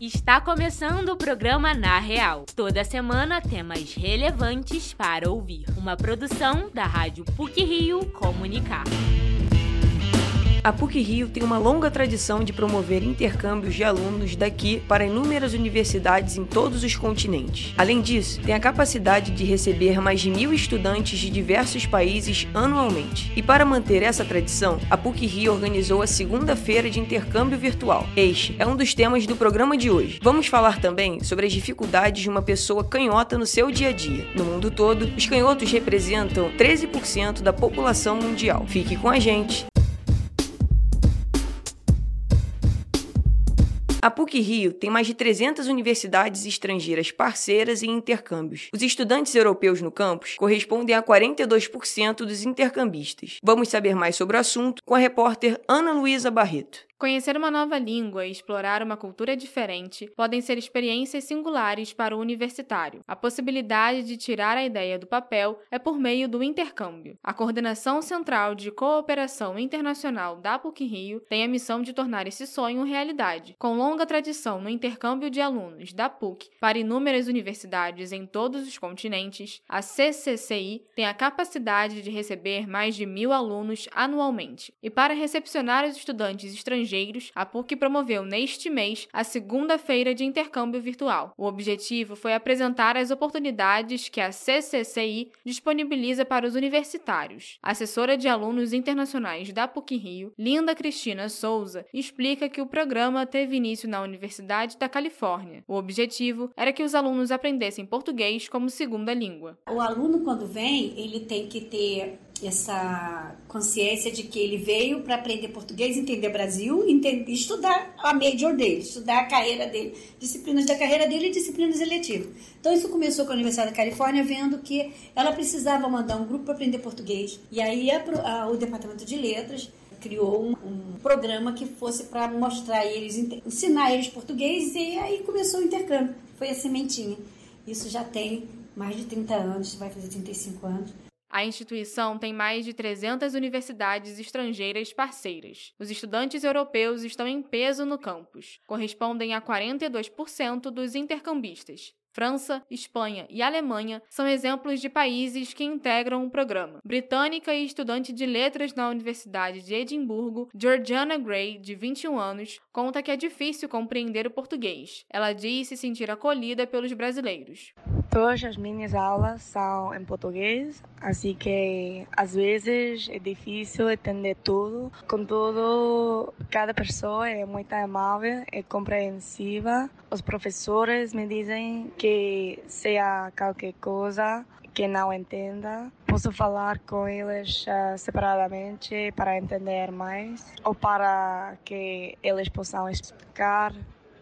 Está começando o programa Na Real. Toda semana temas relevantes para ouvir. Uma produção da Rádio PUC Rio Comunicar. A PUC-Rio tem uma longa tradição de promover intercâmbios de alunos daqui para inúmeras universidades em todos os continentes. Além disso, tem a capacidade de receber mais de mil estudantes de diversos países anualmente. E para manter essa tradição, a PUC-Rio organizou a segunda feira de intercâmbio virtual. Este é um dos temas do programa de hoje. Vamos falar também sobre as dificuldades de uma pessoa canhota no seu dia a dia. No mundo todo, os canhotos representam 13% da população mundial. Fique com a gente! A PUC-Rio tem mais de 300 universidades estrangeiras parceiras em intercâmbios. Os estudantes europeus no campus correspondem a 42% dos intercambistas. Vamos saber mais sobre o assunto com a repórter Ana Luísa Barreto. Conhecer uma nova língua e explorar uma cultura diferente podem ser experiências singulares para o universitário. A possibilidade de tirar a ideia do papel é por meio do intercâmbio. A Coordenação Central de Cooperação Internacional da PUC-Rio tem a missão de tornar esse sonho realidade. Com longa tradição no intercâmbio de alunos da PUC para inúmeras universidades em todos os continentes, a CCCI tem a capacidade de receber mais de mil alunos anualmente. E para recepcionar os estudantes estrangeiros, estrangeiros, a PUC promoveu neste mês a segunda feira de intercâmbio virtual. O objetivo foi apresentar as oportunidades que a CCCI disponibiliza para os universitários. A assessora de alunos internacionais da PUC Rio, Linda Cristina Souza, explica que o programa teve início na Universidade da Califórnia. O objetivo era que os alunos aprendessem português como segunda língua. O aluno, quando vem, ele tem que ter essa consciência de que ele veio para aprender português, entender Brasil, entender, estudar a major dele, estudar a carreira dele, disciplinas da carreira dele e disciplinas eletivas. Então isso começou com a Universidade da Califórnia, vendo que ela precisava mandar um grupo para aprender português. E aí a, a, o Departamento de Letras criou um, um programa que fosse para mostrar eles, ensinar eles português e aí começou o intercâmbio. Foi a sementinha. Isso já tem mais de 30 anos, vai fazer 35 anos. A instituição tem mais de 300 universidades estrangeiras parceiras. Os estudantes europeus estão em peso no campus, correspondem a 42% dos intercambistas. França, Espanha e Alemanha são exemplos de países que integram o programa. Britânica e estudante de letras na Universidade de Edimburgo, Georgiana Gray, de 21 anos, conta que é difícil compreender o português. Ela diz se sentir acolhida pelos brasileiros. Todas as minhas aulas são em português, assim que às vezes é difícil entender tudo. Contudo, cada pessoa é muito amável e compreensiva. Os professores me dizem que seja qualquer coisa que não entenda, posso falar com eles uh, separadamente para entender mais ou para que eles possam explicar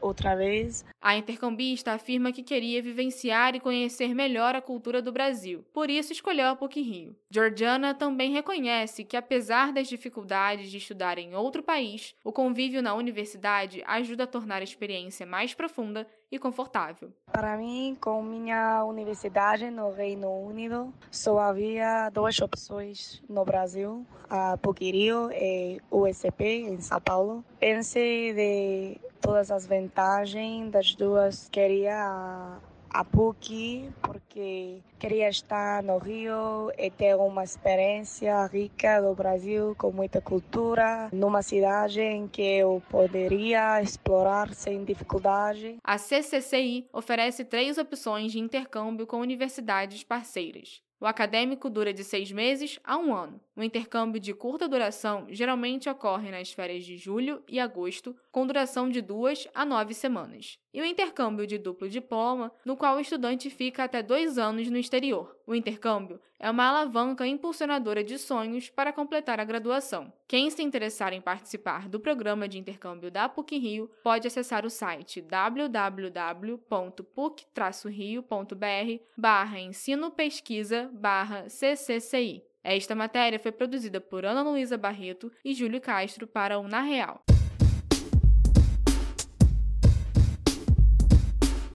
outra vez. A intercambista afirma que queria vivenciar e conhecer melhor a cultura do Brasil, por isso escolheu a PUC Rio. Georgiana também reconhece que, apesar das dificuldades de estudar em outro país, o convívio na universidade ajuda a tornar a experiência mais profunda e confortável. Para mim, com minha universidade no Reino Unido, só havia duas opções no Brasil, a PUC Rio e USP em São Paulo. Pensei de todas as vantagens das duas. Queria a, PUC porque queria estar no Rio e ter uma experiência rica do Brasil com muita cultura, numa cidade em que eu poderia explorar sem dificuldade. A CCCI oferece três opções de intercâmbio com universidades parceiras. O acadêmico dura de seis meses a um ano. O intercâmbio de curta duração geralmente ocorre nas férias de julho e agosto, com duração de duas a nove semanas. E o intercâmbio de duplo diploma, no qual o estudante fica até dois anos no exterior. O intercâmbio é uma alavanca impulsionadora de sonhos para completar a graduação. Quem se interessar em participar do programa de intercâmbio da PUC Rio pode acessar o site www.puc-rio.br barra ensino pesquisa barra CCCI. Esta matéria foi produzida por Ana Luísa Barreto e Júlio Castro para o Na Real.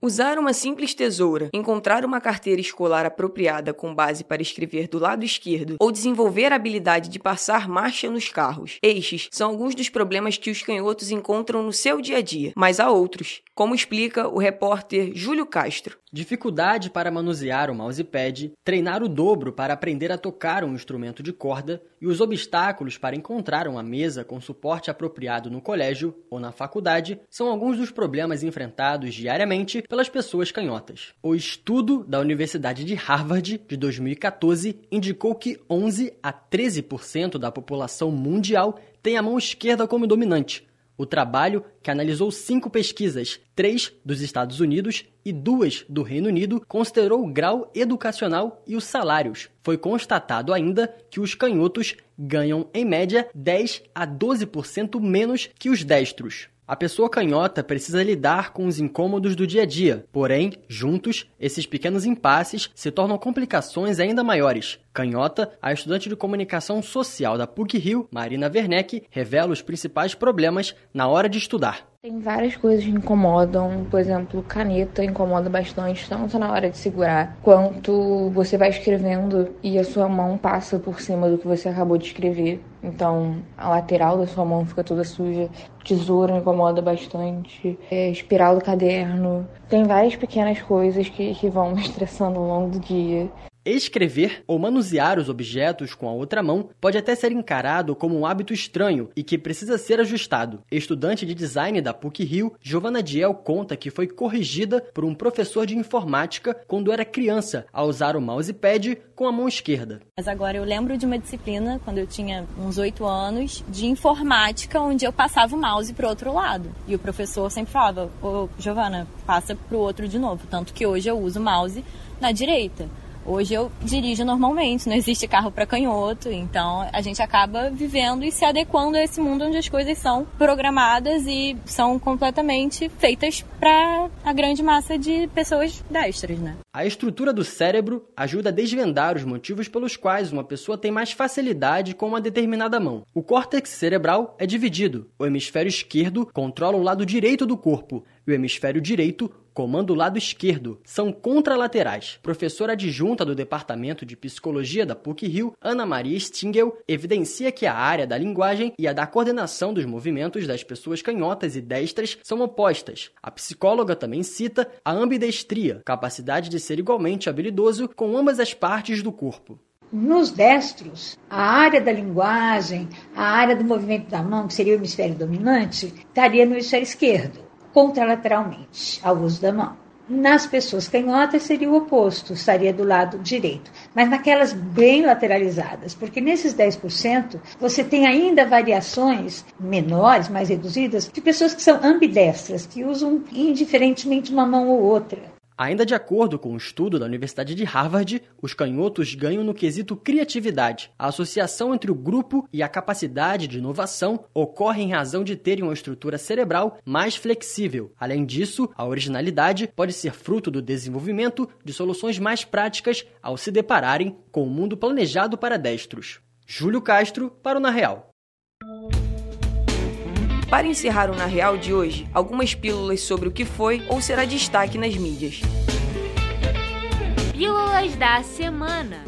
Usar uma simples tesoura, encontrar uma carteira escolar apropriada com base para escrever do lado esquerdo ou desenvolver a habilidade de passar marcha nos carros. Estes são alguns dos problemas que os canhotos encontram no seu dia a dia, mas há outros, como explica o repórter Júlio Castro. Dificuldade para manusear o mousepad, treinar o dobro para aprender a tocar um instrumento de corda e os obstáculos para encontrar uma mesa com suporte apropriado no colégio ou na faculdade são alguns dos problemas enfrentados diariamente pelas pessoas canhotas. O estudo da Universidade de Harvard de 2014 indicou que 11 a 13% da população mundial tem a mão esquerda como dominante. O trabalho, que analisou cinco pesquisas, três dos Estados Unidos e duas do Reino Unido, considerou o grau educacional e os salários. Foi constatado ainda que os canhotos ganham, em média, 10 a 12% menos que os destros. A pessoa canhota precisa lidar com os incômodos do dia a dia, porém, juntos, esses pequenos impasses se tornam complicações ainda maiores. Canhota, a estudante de comunicação social da PUC-Rio, Marina Werneck, revela os principais problemas na hora de estudar. Tem várias coisas que incomodam, por exemplo, caneta incomoda bastante, tanto na hora de segurar, quanto você vai escrevendo e a sua mão passa por cima do que você acabou de escrever. Então, a lateral da sua mão fica toda suja. Tesoura incomoda bastante. É, espiral do caderno. Tem várias pequenas coisas que, que vão me estressando ao longo do dia. Escrever ou manusear os objetos com a outra mão pode até ser encarado como um hábito estranho e que precisa ser ajustado. Estudante de design da PUC-Rio, Giovanna Diel conta que foi corrigida por um professor de informática quando era criança a usar o mousepad com a mão esquerda. Mas agora eu lembro de uma disciplina, quando eu tinha uns oito anos, de informática, onde eu passava o mouse para o outro lado. E o professor sempre falava, ô Giovanna, passa para o outro de novo. Tanto que hoje eu uso o mouse na direita. Hoje eu dirijo normalmente, não existe carro para canhoto, então a gente acaba vivendo e se adequando a esse mundo onde as coisas são programadas e são completamente feitas para a grande massa de pessoas destras, né? A estrutura do cérebro ajuda a desvendar os motivos pelos quais uma pessoa tem mais facilidade com uma determinada mão. O córtex cerebral é dividido. O hemisfério esquerdo controla o lado direito do corpo e o hemisfério direito comanda o lado esquerdo. São contralaterais. Professora adjunta do Departamento de Psicologia da PUC-Rio, Ana Maria Stingel, evidencia que a área da linguagem e a da coordenação dos movimentos das pessoas canhotas e destras são opostas. A psicóloga também cita a ambidestria, capacidade de ser igualmente habilidoso com ambas as partes do corpo. Nos destros, a área da linguagem, a área do movimento da mão, que seria o hemisfério dominante, estaria no hemisfério esquerdo contralateralmente ao uso da mão. Nas pessoas canhotas seria o oposto, estaria do lado direito. Mas naquelas bem lateralizadas, porque nesses 10% você tem ainda variações menores, mais reduzidas, de pessoas que são ambidestras, que usam indiferentemente uma mão ou outra. Ainda de acordo com um estudo da Universidade de Harvard, os canhotos ganham no quesito criatividade. A associação entre o grupo e a capacidade de inovação ocorre em razão de terem uma estrutura cerebral mais flexível. Além disso, a originalidade pode ser fruto do desenvolvimento de soluções mais práticas ao se depararem com o um mundo planejado para destros. Júlio Castro para o Na Real. Para encerrar o Na Real de hoje, algumas pílulas sobre o que foi ou será destaque nas mídias. Pílulas da semana.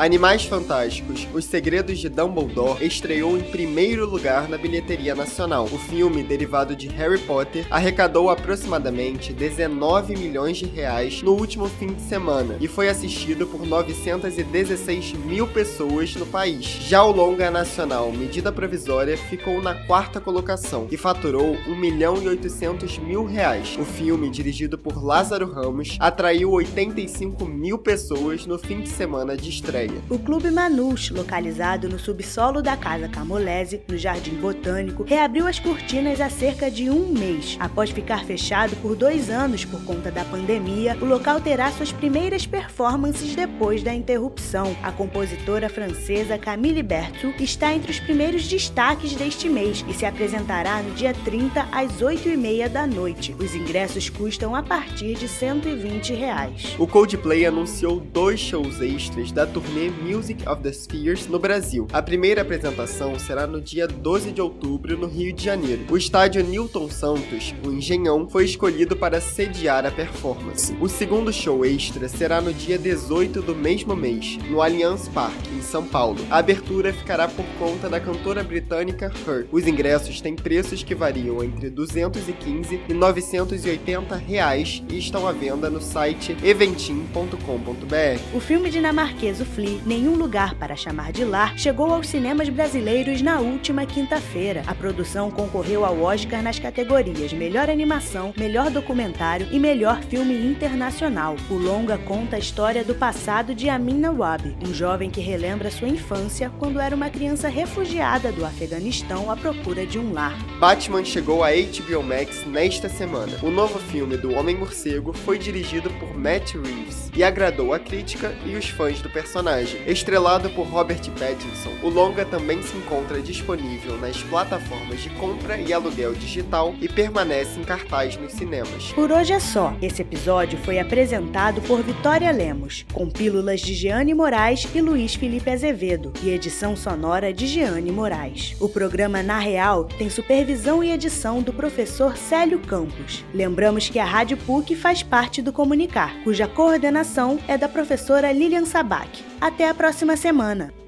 Animais Fantásticos, Os Segredos de Dumbledore estreou em primeiro lugar na bilheteria nacional. O filme, derivado de Harry Potter, arrecadou aproximadamente 19 milhões de reais no último fim de semana e foi assistido por 916 mil pessoas no país. Já o longa nacional Medida Provisória ficou na quarta colocação e faturou 1 milhão e 800 mil reais. O filme, dirigido por Lázaro Ramos, atraiu 85 mil pessoas no fim de semana de estreia. O Clube Manus, localizado no subsolo da Casa Camolese, no Jardim Botânico, reabriu as cortinas há cerca de um mês. Após ficar fechado por dois anos por conta da pandemia, o local terá suas primeiras performances depois da interrupção. A compositora francesa Camille Berthoud está entre os primeiros destaques deste mês e se apresentará no dia 30 às 8h30 da noite. Os ingressos custam a partir de 120 reais. O Coldplay anunciou dois shows extras da turnê Music of the Spheres no Brasil. A primeira apresentação será no dia 12 de outubro no Rio de Janeiro. O estádio Newton Santos, o Engenhão, foi escolhido para sediar a performance. O segundo show extra será no dia 18 do mesmo mês, no Allianz Parque, em São Paulo. A abertura ficará por conta da cantora britânica Her. Os ingressos têm preços que variam entre 215 e 980 reais e estão à venda no site eventim.com.br. O filme dinamarquês O Flea, Nenhum Lugar para Chamar de Lar, chegou aos cinemas brasileiros na última quinta-feira. A produção concorreu ao Oscar nas categorias Melhor Animação, Melhor Documentário e Melhor Filme Internacional. O longa conta a história do passado de Amin Nawab, um jovem que relembra sua infância quando era uma criança refugiada do Afeganistão à procura de um lar. Batman chegou a HBO Max nesta semana. O novo filme do Homem-Morcego foi dirigido por Matt Reeves e agradou a crítica e os fãs do personagem. Estrelado por Robert Pattinson, o longa também se encontra disponível nas plataformas de compra e aluguel digital e permanece em cartaz nos cinemas. Por hoje é só. Esse episódio foi apresentado por Vitória Lemos, com pílulas de Jeane Moraes e Luiz Felipe Azevedo e edição sonora de Jeane Moraes. O programa Na Real tem supervisão e edição do professor Célio Campos. Lembramos que a Rádio PUC faz parte do Comunicar, cuja coordenação é da professora Lilian Sabac. Até a próxima semana!